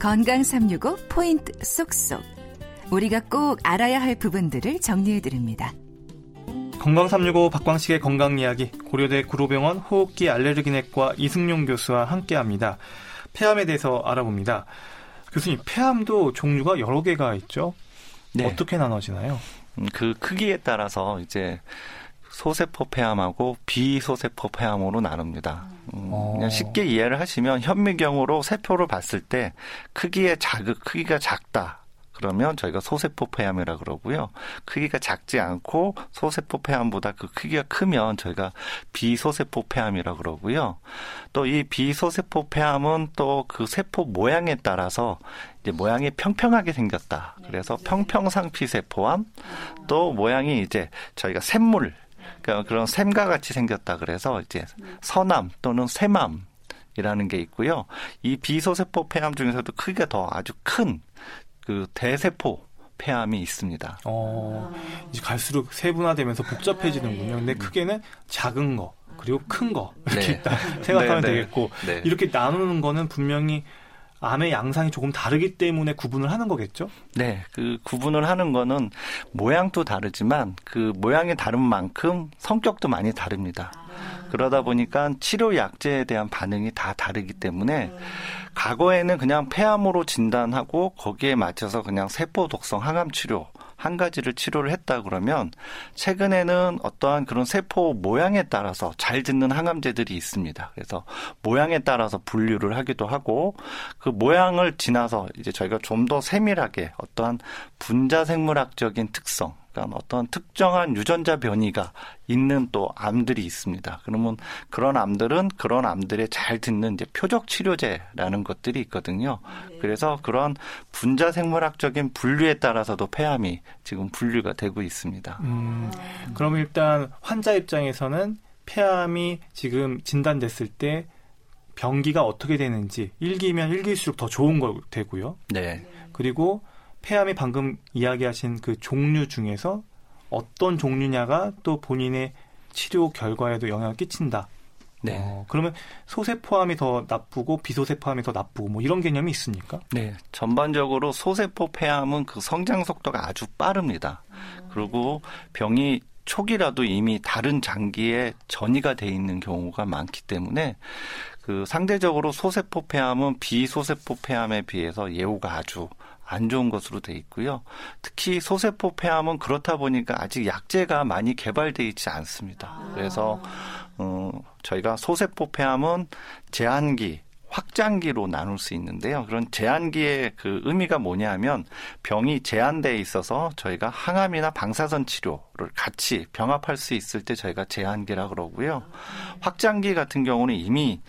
건강 365 포인트 쏙쏙. 우리가 꼭 알아야 할 부분들을 정리해 드립니다. 건강 365 박광식의 건강 이야기 고려대 구로병원 호흡기 알레르기내과 이승용 교수와 함께 합니다. 폐암에 대해서 알아봅니다. 교수님, 폐암도 종류가 여러 개가 있죠? 네. 어떻게 나눠지나요? 음, 그 크기에 따라서 이제 소세포 폐암하고 비소세포 폐암으로 나눕니다. 음, 어. 그냥 쉽게 이해를 하시면 현미경으로 세포를 봤을 때 크기의 자극, 크기가 작다. 그러면 저희가 소세포 폐암이라 그러고요. 크기가 작지 않고 소세포 폐암보다 그 크기가 크면 저희가 비소세포 폐암이라 그러고요. 또 이 비소세포 폐암은 또 그 세포 모양에 따라서 이제 모양이 평평하게 생겼다. 그래서 평평상 피 세포암 또 모양이 이제 저희가 샘물 그러니까 그런 샘과 같이 생겼다 그래서 이제 서남 또는 새맘 이라는 게 있고요. 이 비소세포 폐암 중에서도 크기가 더 아주 큰 그 대세포 폐암이 있습니다. 어, 이제 갈수록 세분화되면서 복잡해지는군요. 근데 크게는 작은 거 그리고 큰 거 이렇게 네. 생각하면 네, 네. 되겠고 네. 이렇게 나누는 거는 분명히 암의 양상이 조금 다르기 때문에 구분을 하는 거겠죠? 네, 그 구분을 하는 거는 모양도 다르지만 그 모양이 다른 만큼 성격도 많이 다릅니다. 그러다 보니까 치료 약제에 대한 반응이 다 다르기 때문에 과거에는 그냥 폐암으로 진단하고 거기에 맞춰서 그냥 세포 독성 항암 치료 한 가지를 치료를 했다 그러면 최근에는 어떠한 그런 세포 모양에 따라서 잘 듣는 항암제들이 있습니다. 그래서 모양에 따라서 분류를 하기도 하고 그 모양을 지나서 이제 저희가 좀 더 세밀하게 어떠한 분자 생물학적인 특성 그러니까 어떤 특정한 유전자 변이가 있는 또 암들이 있습니다. 그러면 그런 암들은 그런 암들에 잘 듣는 이제 표적 치료제라는 것들이 있거든요. 네. 그래서 그런 분자 생물학적인 분류에 따라서도 폐암이 지금 분류가 되고 있습니다. 음, 그럼 일단 환자 입장에서는 폐암이 지금 진단됐을 때 병기가 어떻게 되는지 일기면 일기일수록 더 좋은 거 되고요. 네. 그리고 폐암이 방금 이야기하신 그 종류 중에서 어떤 종류냐가 또 본인의 치료 결과에도 영향을 끼친다. 네. 어, 그러면 소세포암이 더 나쁘고 비소세포암이 더 나쁘고 뭐 이런 개념이 있습니까? 네. 전반적으로 소세포 폐암은 그 성장 속도가 아주 빠릅니다. 그리고 병이 초기라도 이미 다른 장기에 전이가 돼 있는 경우가 많기 때문에 그 상대적으로 소세포 폐암은 비소세포 폐암에 비해서 예후가 아주 안 좋은 것으로 돼 있고요. 특히 소세포 폐암은 그렇다 보니까 아직 약제가 많이 개발돼 있지 않습니다. 그래서 어, 저희가 소세포 폐암은 제한기 확장기로 나눌 수 있는데요. 그런 제한기의 그 의미가 뭐냐하면 병이 제한되어 있어서 저희가 항암이나 방사선 치료를 같이 병합할 수 있을 때 저희가 제한기라 그러고요. 확장기 같은 경우는 이미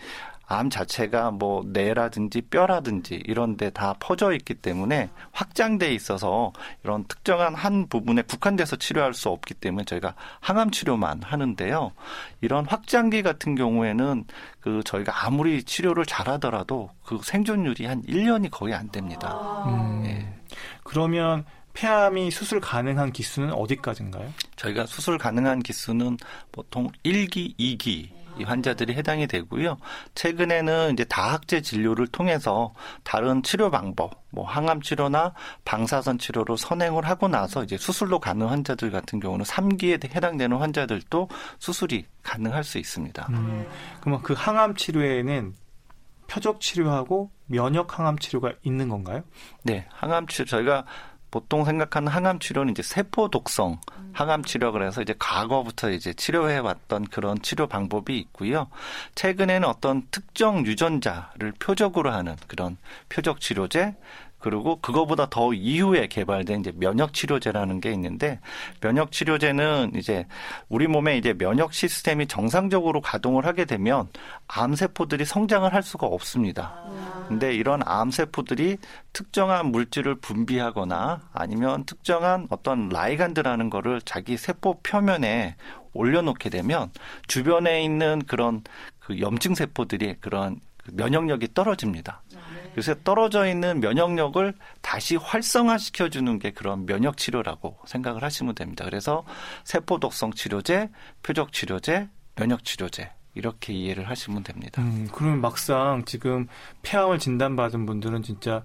암 자체가 뭐 뇌라든지 뼈라든지 이런 데 다 퍼져 있기 때문에 확장돼 있어서 이런 특정한 한 부분에 국한돼서 치료할 수 없기 때문에 저희가 항암 치료만 하는데요. 이런 확장기 같은 경우에는 그 저희가 아무리 치료를 잘하더라도 그 생존율이 한 1년이 거의 안 됩니다. 음. 네. 그러면 폐암이 수술 가능한 기수는 어디까지인가요? 저희가 수술 가능한 기수는 보통 1기, 2기 이 환자들이 해당이 되고요. 최근에는 이제 다학제 진료를 통해서 다른 치료 방법, 뭐 항암 치료나 방사선 치료로 선행을 하고 나서 이제 수술로 가는 환자들 같은 경우는 3기에 해당되는 환자들도 수술이 가능할 수 있습니다. 음, 그러면 그 항암 치료에는 표적 치료하고 면역 항암 치료가 있는 건가요? 네, 항암 치료 저희가 보통 생각하는 항암 치료는 이제 세포 독성 항암 치료 그래서 이제 과거부터 이제 치료해 왔던 그런 치료 방법이 있고요. 최근에는 어떤 특정 유전자를 표적으로 하는 그런 표적 치료제 그리고 그거보다 더 이후에 개발된 이제 면역 치료제라는 게 있는데 면역 치료제는 이제 우리 몸에 이제 면역 시스템이 정상적으로 가동을 하게 되면 암 세포들이 성장을 할 수가 없습니다. 근데 이런 암 세포들이 특정한 물질을 분비하거나 아니면 특정한 어떤 라이간드라는 거를 자기 세포 표면에 올려놓게 되면 주변에 있는 그런 그 염증 세포들이 그런 그 면역력이 떨어집니다. 요새 떨어져 있는 면역력을 다시 활성화시켜 주는 게 그런 면역 치료라고 생각을 하시면 됩니다. 그래서 세포 독성 치료제, 표적 치료제, 면역 치료제 이렇게 이해를 하시면 됩니다. 음, 그러면 막상 지금 폐암을 진단받은 분들은 진짜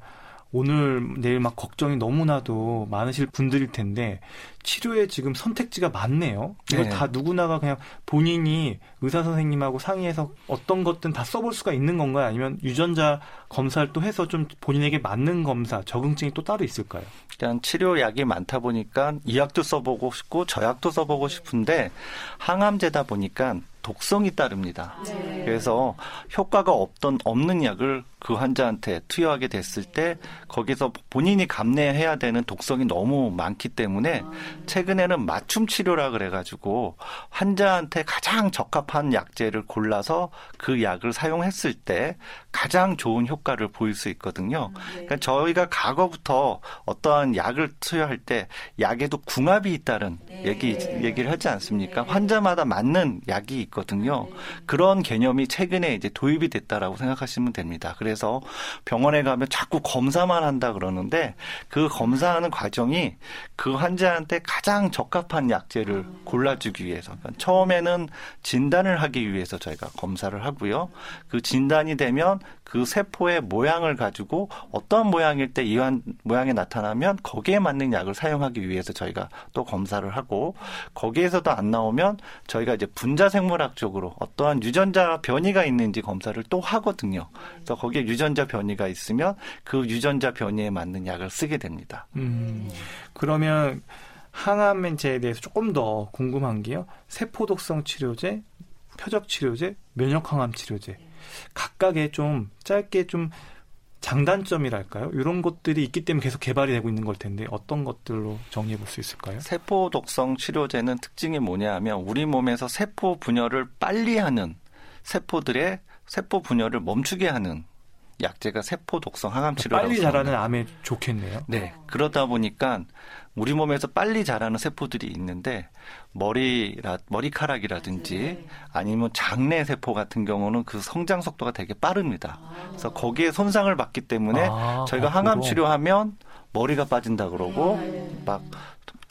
오늘 내일 막 걱정이 너무나도 많으실 분들일 텐데 치료에 지금 선택지가 많네요. 이거 네. 다 누구나가 그냥 본인이 의사 선생님하고 상의해서 어떤 것든 다 써볼 수가 있는 건가요? 아니면 유전자 검사를 또 해서 좀 본인에게 맞는 검사, 적응증이 또 따로 있을까요? 일단 치료약이 많다 보니까 이 약도 써보고 싶고 저 약도 써보고 싶은데 항암제다 보니까 독성이 따릅니다. 네. 그래서 효과가 없던 없는 약을 그 환자한테 투여하게 됐을 때 거기서 본인이 감내해야 되는 독성이 너무 많기 때문에 최근에는 맞춤 치료라 그래가지고 환자한테 가장 적합한 약제를 골라서 그 약을 사용했을 때 가장 좋은 효과를 보일 수 있거든요. 그러니까 저희가 과거부터 어떠한 약을 투여할 때 약에도 궁합이 있다는 얘기 얘기를 하지 않습니까? 환자마다 맞는 약이 있거든요. 그런 개념이 최근에 이제 도입이 됐다라고 생각하시면 됩니다. 그래서 병원에 가면 자꾸 검사만 한다 그러는데 그 검사하는 과정이 그 환자한테 가장 적합한 약제를 골라주기 위해서 그러니까 처음에는 진단을 하기 위해서 저희가 검사를 하고요. 그 진단이 되면 그 세포의 모양을 가지고 어떤 모양일 때 이한 모양이 나타나면 거기에 맞는 약을 사용하기 위해서 저희가 또 검사를 하고 거기에서도 안 나오면 저희가 이제 분자 생물학 적으로 어떠한 유전자 변이가 있는지 검사를 또 하거든요. 그래서 거기에 유전자 변이가 있으면 그 유전자 변이에 맞는 약을 쓰게 됩니다. 음, 그러면 항암제에 대해서 조금 더 궁금한 게요. 세포 독성 치료제, 표적 치료제, 면역 항암 치료제. 각각의 좀 짧게 좀 장단점이랄까요? 이런 것들이 있기 때문에 계속 개발이 되고 있는 걸 텐데 어떤 것들로 정리해 볼 수 있을까요? 세포 독성 치료제는 특징이 뭐냐 하면 우리 몸에서 세포 분열을 빨리 하는 세포들의 세포 분열을 멈추게 하는 약제가 세포 독성 항암 치료라고 빨리 자라는 암에 좋겠네요. 네. 그러다 보니까 우리 몸에서 빨리 자라는 세포들이 있는데 머리라 머리카락이라든지 아니면 장내 세포 같은 경우는 그 성장 속도가 되게 빠릅니다. 그래서 거기에 손상을 받기 때문에 아, 저희가 항암 치료하면 머리가 빠진다 그러고 막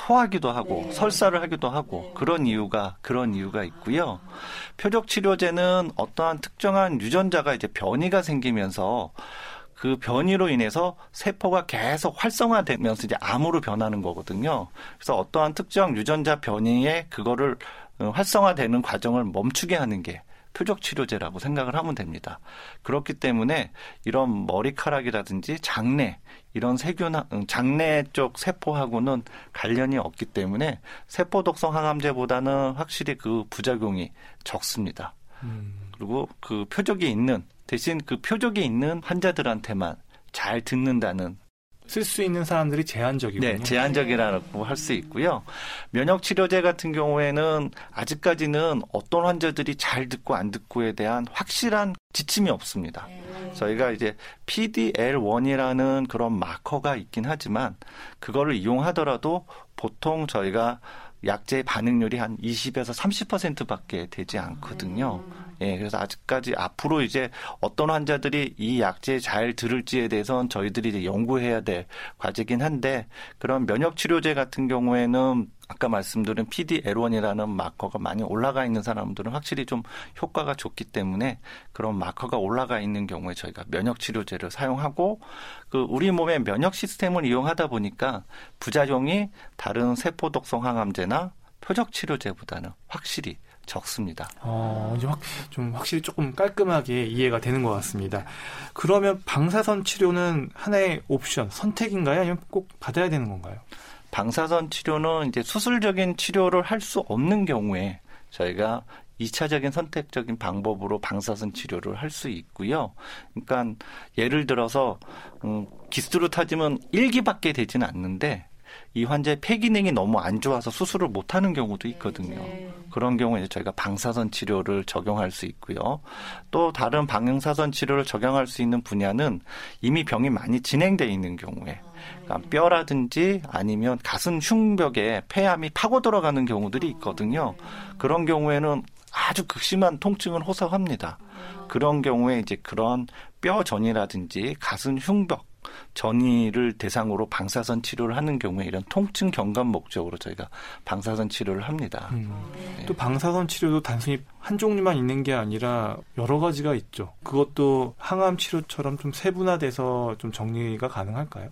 토하기도 하고 네. 설사를 하기도 하고 그런 이유가 그런 이유가 있고요. 표적 치료제는 어떠한 특정한 유전자가 이제 변이가 생기면서 그 변이로 인해서 세포가 계속 활성화되면서 이제 암으로 변하는 거거든요. 그래서 어떠한 특정 유전자 변이에 그거를 어, 활성화되는 과정을 멈추게 하는 게 표적 치료제라고 생각을 하면 됩니다. 그렇기 때문에 이런 머리카락이라든지 장내 이런 세균 장내 쪽 세포하고는 관련이 없기 때문에 세포 독성 항암제보다는 확실히 그 부작용이 적습니다. 음. 그리고 그 표적이 있는 대신 그 표적이 있는 환자들한테만 잘 듣는다는 쓸 수 있는 사람들이 제한적이군요. 네, 제한적이라고 할 수 있고요. 면역 치료제 같은 경우에는 아직까지는 어떤 환자들이 잘 듣고 안 듣고에 대한 확실한 지침이 없습니다. 저희가 이제 PDL1이라는 그런 마커가 있긴 하지만 그거를 이용하더라도 보통 저희가 약제 반응률이 한 20에서 30%밖에 되지 않거든요. 예, 그래서 아직까지 앞으로 이제 어떤 환자들이 이 약제 잘 들을지에 대해서는 저희들이 이제 연구해야 될 과제긴 한데 그런 면역 치료제 같은 경우에는 아까 말씀드린 PDL1이라는 마커가 많이 올라가 있는 사람들은 확실히 좀 효과가 좋기 때문에 그런 마커가 올라가 있는 경우에 저희가 면역 치료제를 사용하고 그 우리 몸의 면역 시스템을 이용하다 보니까 부작용이 다른 세포 독성 항암제나 표적 치료제보다는 확실히 적습니다. 어, 이제 확, 좀 확실히 조금 깔끔하게 이해가 되는 것 같습니다. 그러면 방사선 치료는 하나의 옵션, 선택인가요? 아니면 꼭 받아야 되는 건가요? 방사선 치료는 이제 수술적인 치료를 할 수 없는 경우에 저희가 2차적인 선택적인 방법으로 방사선 치료를 할 수 있고요. 그러니까 예를 들어서 음, 기스트로 타지면 1기밖에 되지는 않는데 이 환자의 폐 기능이 너무 안 좋아서 수술을 못 하는 경우도 있거든요. 네. 그런 경우에 저희가 방사선 치료를 적용할 수 있고요. 또 다른 방사선 치료를 적용할 수 있는 분야는 이미 병이 많이 진행돼 있는 경우에 그러니까 뼈라든지 아니면 가슴 흉벽에 폐암이 파고 들어가는 경우들이 있거든요. 그런 경우에는 아주 극심한 통증을 호소합니다. 그런 경우에 이제 그런 뼈 전이라든지 가슴 흉벽 전이를 대상으로 방사선 치료를 하는 경우에 이런 통증 경감 목적으로 저희가 방사선 치료를 합니다. 음. 네. 또 방사선 치료도 단순히 한 종류만 있는 게 아니라 여러 가지가 있죠. 그것도 항암 치료처럼 좀 세분화돼서 좀 정리가 가능할까요?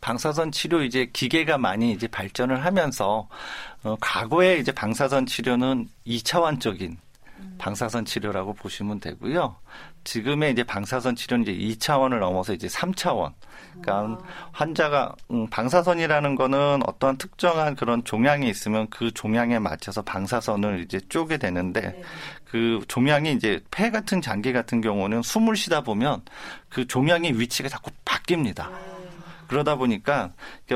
방사선 치료 이제 기계가 많이 이제 발전을 하면서 어, 과거에 이제 방사선 치료는 2차원적인 방사선 치료라고 보시면 되고요. 지금의 이제 방사선 치료는 이제 2차원을 넘어서 이제 3차원. 그러니까 환자가 음, 방사선이라는 거는 어떠한 특정한 그런 종양이 있으면 그 종양에 맞춰서 방사선을 이제 쪼게 되는데 네. 그 종양이 이제 폐 같은 장기 같은 경우는 숨을 쉬다 보면 그 종양의 위치가 자꾸 바뀝니다. 네. 그러다 보니까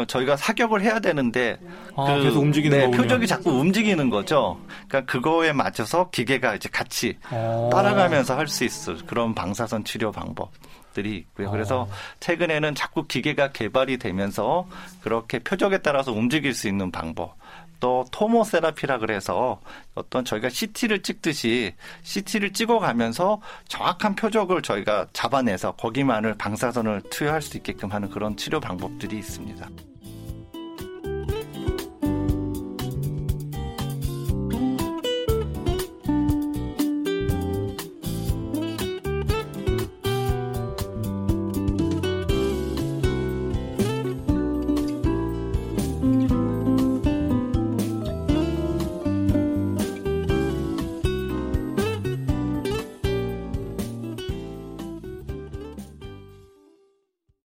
저희가 사격을 해야 되는데 아, 그 계속 움직이는 네, 표적이 자꾸 움직이는 거죠. 그러니까 그거에 맞춰서 기계가 이제 같이 아. 따라가면서 할 수 있을 그런 방사선 치료 방법. 들이 있고요. 그래서 아. 최근에는 자꾸 기계가 개발이 되면서 그렇게 표적에 따라서 움직일 수 있는 방법. 또 토모세라피라 그래서 어떤 저희가 CT를 찍듯이 CT를 찍어가면서 정확한 표적을 저희가 잡아내서 거기만을 방사선을 투여할 수 있게끔 하는 그런 치료 방법들이 있습니다.